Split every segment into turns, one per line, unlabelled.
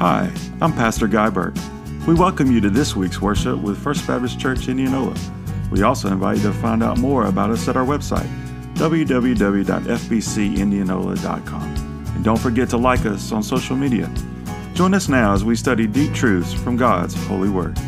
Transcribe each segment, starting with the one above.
Hi, I'm Pastor Guy Burke. We welcome you to this week's worship with First Baptist Church Indianola. We also invite you to find out more about us at our website, www.fbcindianola.com. And don't forget to like us on social media. Join us now as we study deep truths from God's holy word.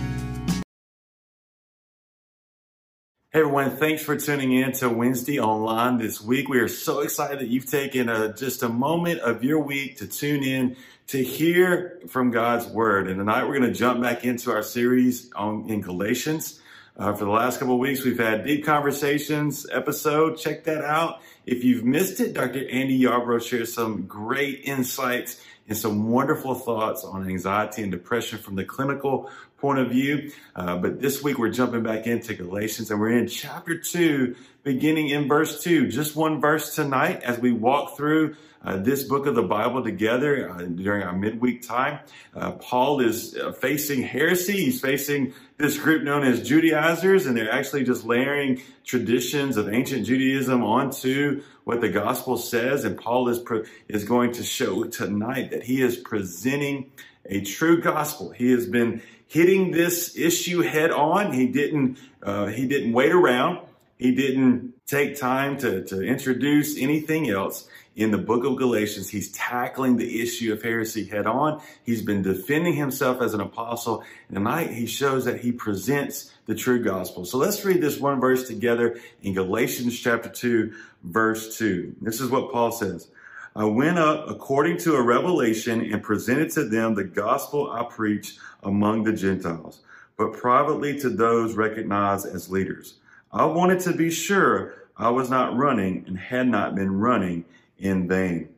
Hey everyone, thanks for tuning in to Wednesday Online this week. We are so excited that you've taken a, just a moment of your week to tune in to hear from God's Word. And tonight we're going to jump back into our series on in Galatians. Uh, for the last couple weeks, we've had Deep Conversations episode. Check that out. If you've missed it, Dr. Andy Yarbrough shares some great insights and some wonderful thoughts on anxiety and depression from the clinical point of view. Uh, but this week we're jumping back into Galatians and we're in chapter 2, beginning in verse 2. Just one verse tonight as we walk through uh, this book of the Bible together uh, during our midweek time. Uh, Paul is uh, facing heresy. He's facing this group known as Judaizers, and they're actually just layering traditions of ancient Judaism onto what the gospel says. And Paul is, is going to show tonight that he is presenting a true gospel. He has been hitting this issue head on. He didn't, uh, he didn't wait around. He didn't take time to, to introduce anything else in the book of Galatians, he's tackling the issue of heresy head on. He's been defending himself as an apostle. And tonight he shows that he presents the true gospel. So let's read this one verse together in Galatians chapter 2, verse 2. This is what Paul says. I went up according to a revelation and presented to them the gospel I preach among the Gentiles, but privately to those recognized as leaders. I wanted to be sure I was not running and had not been running in vain.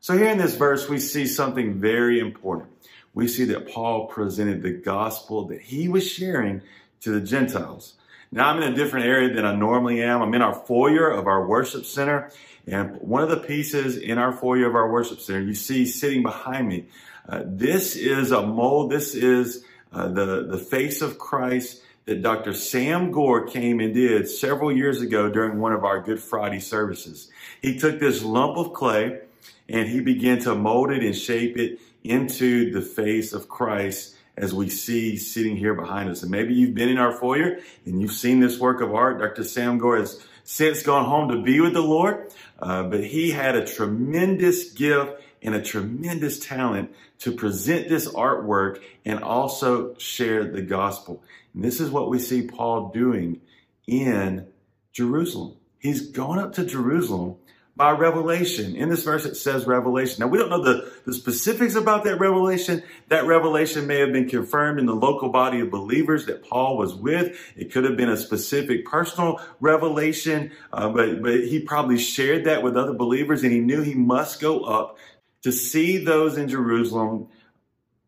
So here in this verse, we see something very important. We see that Paul presented the gospel that he was sharing to the Gentiles. Now I'm in a different area than I normally am. I'm in our foyer of our worship center. And one of the pieces in our foyer of our worship center, you see sitting behind me, uh, this is a mold. This is uh, the, the face of Christ that Dr. Sam Gore came and did several years ago during one of our Good Friday services. He took this lump of clay and he began to mold it and shape it into the face of Christ as we see sitting here behind us. And maybe you've been in our foyer and you've seen this work of art. Dr. Sam Gore has since gone home to be with the Lord, uh, but he had a tremendous gift and a tremendous talent to present this artwork and also share the gospel. And this is what we see Paul doing in Jerusalem. He's gone up to Jerusalem by revelation. In this verse, it says revelation. Now, we don't know the, the specifics about that revelation. That revelation may have been confirmed in the local body of believers that Paul was with. It could have been a specific personal revelation, uh, but, but he probably shared that with other believers and he knew he must go up to see those in Jerusalem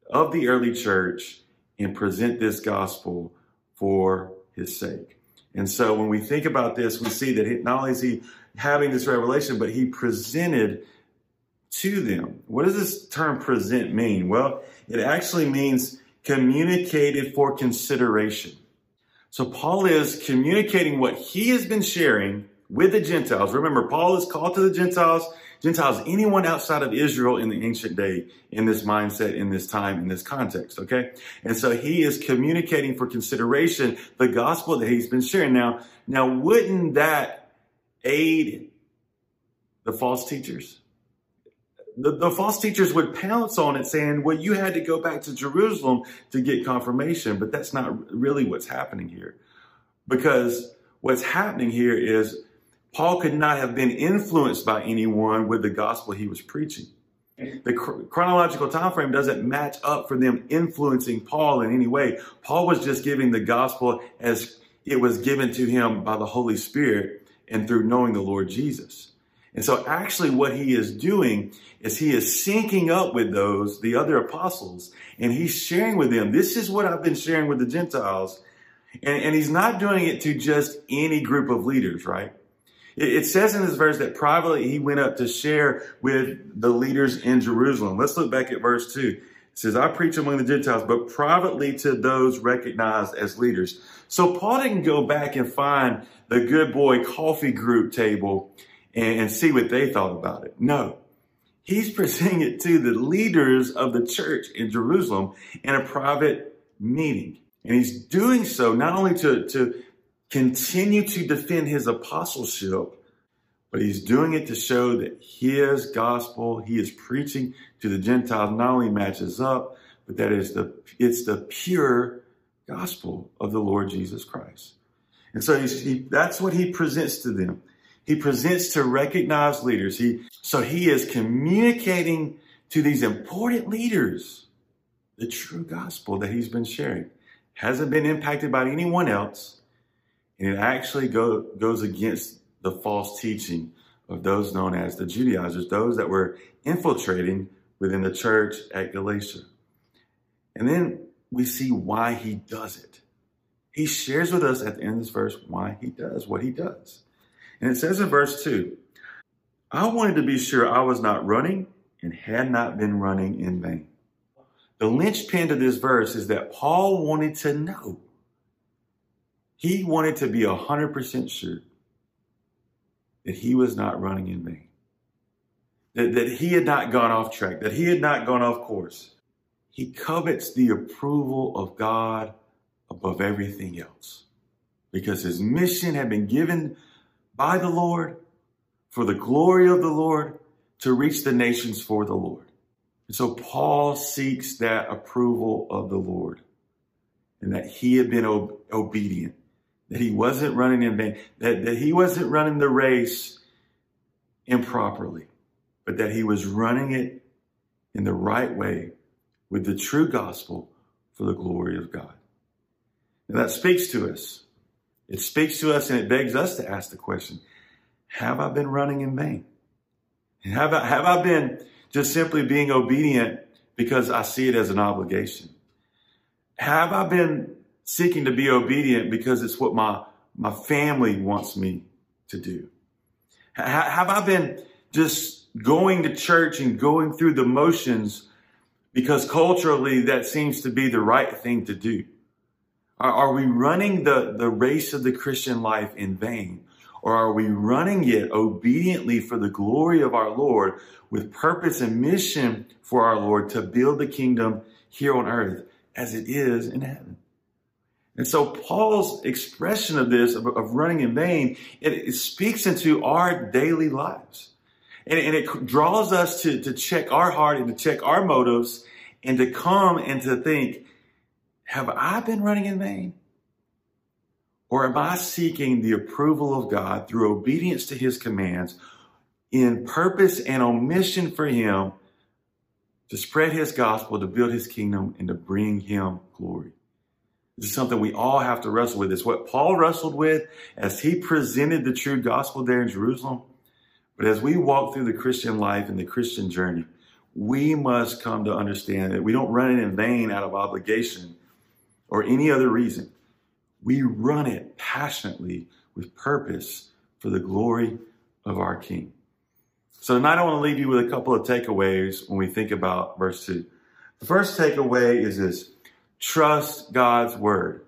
of the early church and present this gospel for his sake. And so when we think about this, we see that not only is he having this revelation, but he presented to them. What does this term present mean? Well, it actually means communicated for consideration. So Paul is communicating what he has been sharing with the Gentiles. Remember, Paul is called to the Gentiles Gentiles, anyone outside of Israel in the ancient day in this mindset, in this time, in this context, okay? And so he is communicating for consideration the gospel that he's been sharing. Now, now wouldn't that aid the false teachers? The, the false teachers would pounce on it saying, well, you had to go back to Jerusalem to get confirmation, but that's not really what's happening here. Because what's happening here is Paul could not have been influenced by anyone with the gospel he was preaching. The chronological time frame doesn't match up for them influencing Paul in any way. Paul was just giving the gospel as it was given to him by the Holy Spirit and through knowing the Lord Jesus. And so actually what he is doing is he is syncing up with those, the other apostles, and he's sharing with them, this is what I've been sharing with the Gentiles. And, and he's not doing it to just any group of leaders, right? It says in this verse that privately he went up to share with the leaders in Jerusalem. Let's look back at verse 2. It says, I preach among the Gentiles, but privately to those recognized as leaders. So Paul didn't go back and find the good boy coffee group table and, and see what they thought about it. No. He's presenting it to the leaders of the church in Jerusalem in a private meeting. And he's doing so not only to, to continue to defend his apostleship, but he's doing it to show that his gospel he is preaching to the Gentiles not only matches up, but that is the it's the pure gospel of the Lord Jesus Christ. And so he, that's what he presents to them. He presents to recognized leaders. He, so he is communicating to these important leaders the true gospel that he's been sharing. Hasn't been impacted by anyone else. And it actually go, goes against the false teaching of those known as the Judaizers, those that were infiltrating within the church at Galatia. And then we see why he does it. He shares with us at the end of this verse why he does what he does. And it says in verse 2 I wanted to be sure I was not running and had not been running in vain. The linchpin to this verse is that Paul wanted to know. He wanted to be 100% sure that he was not running in vain, that, that he had not gone off track, that he had not gone off course. He covets the approval of God above everything else because his mission had been given by the Lord for the glory of the Lord to reach the nations for the Lord. And so Paul seeks that approval of the Lord and that he had been ob- obedient, that he wasn't running in vain, that, that he wasn't running the race improperly, but that he was running it in the right way with the true gospel for the glory of God. And that speaks to us. It speaks to us and it begs us to ask the question, have I been running in vain? Have I, have I been just simply being obedient because I see it as an obligation? Have I been seeking to be obedient because it's what my, my family wants me to do? Have I been just going to church and going through the motions because culturally that seems to be the right thing to do? Are, are we running the, the race of the Christian life in vain? Or are we running it obediently for the glory of our Lord with purpose and mission for our Lord to build the kingdom here on earth as it is in heaven? And so Paul's expression of this, of, of running in vain, it, it, speaks into our daily lives. And, and it draws us to, to check our heart and to check our motives and to come and to think, have I been running in vain? Or am I seeking the approval of God through obedience to his commands in purpose and on mission for him to spread his gospel, to build his kingdom, and to bring him glory? This is something we all have to wrestle with. It's what Paul wrestled with as he presented the true gospel there in Jerusalem. But as we walk through the Christian life and the Christian journey, we must come to understand that we don't run it in vain out of obligation, or any other reason. We run it passionately with purpose for the glory of our King. So tonight I want to leave you with a couple of takeaways when we think about verse 2. The first takeaway is this trust God's word.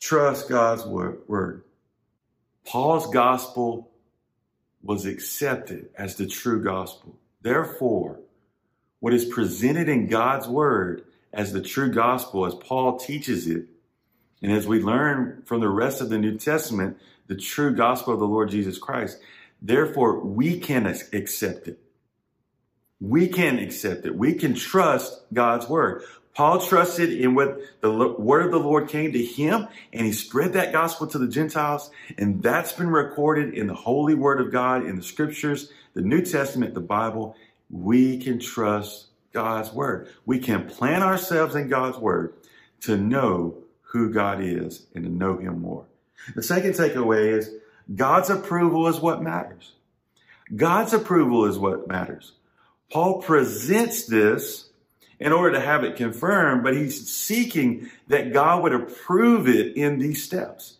Trust God's word. Paul's gospel was accepted as the true gospel. Therefore, what is presented in God's word as the true gospel, as Paul teaches it. And as we learn from the rest of the New Testament, the true gospel of the Lord Jesus Christ, therefore we can accept it. We can accept it. We can trust God's word. Paul trusted in what the word of the Lord came to him and he spread that gospel to the Gentiles. And that's been recorded in the holy word of God, in the scriptures, the New Testament, the Bible. We can trust God's word. We can plant ourselves in God's word to know who God is and to know him more. The second takeaway is God's approval is what matters. God's approval is what matters. Paul presents this in order to have it confirmed, but he's seeking that God would approve it in these steps.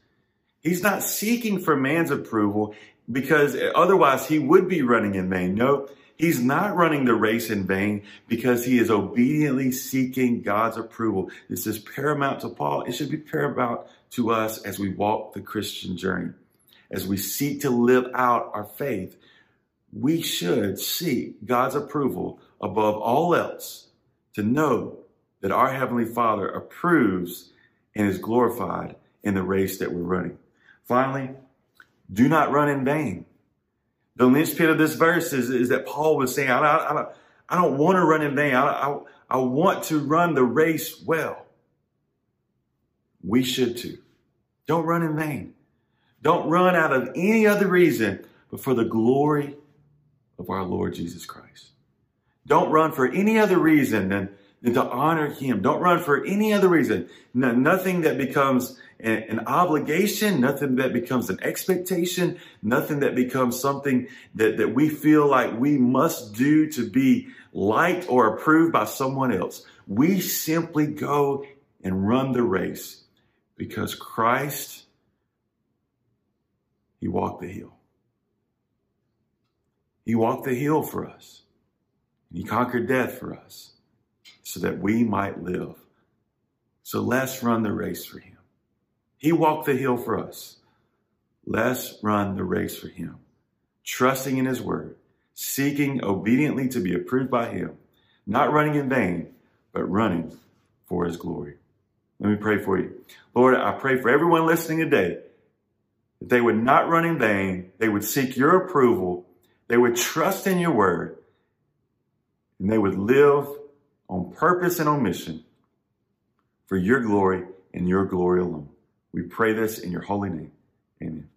He's not seeking for man's approval because otherwise he would be running in vain. No, He's not running the race in vain because he is obediently seeking God's approval. This is paramount to Paul. It should be paramount to us as we walk the Christian journey, as we seek to live out our faith. we should seek God's approval above all else to know that our Heavenly Father approves and is glorified in the race that we're running. Finally, do not run in vain. The linchpin of this verse is, is that Paul was saying, I, I, I, don't, I don't want to run in vain. I, I, I want to run the race well. We should too. Don't run in vain. Don't run out of any other reason but for the glory of our Lord Jesus Christ. Don't run for any other reason than, than to honor him. Don't run for any other reason. No, nothing that becomes an, an obligation, nothing that becomes an expectation, nothing that becomes something that, that we feel like we must do to be liked or approved by someone else. We simply go and run the race because Christ, he walked the hill. He walked the hill for us. He conquered death for us so that we might live. So let's run the race for him. He walked the hill for us. Let's run the race for him, trusting in his word, seeking obediently to be approved by him, not running in vain, but running for his glory. Let me pray for you. Lord, I pray for everyone listening today that they would not run in vain. They would seek your approval. They would trust in your word and they would live on purpose and on mission for your glory and your glory alone. We pray this in your holy name. Amen.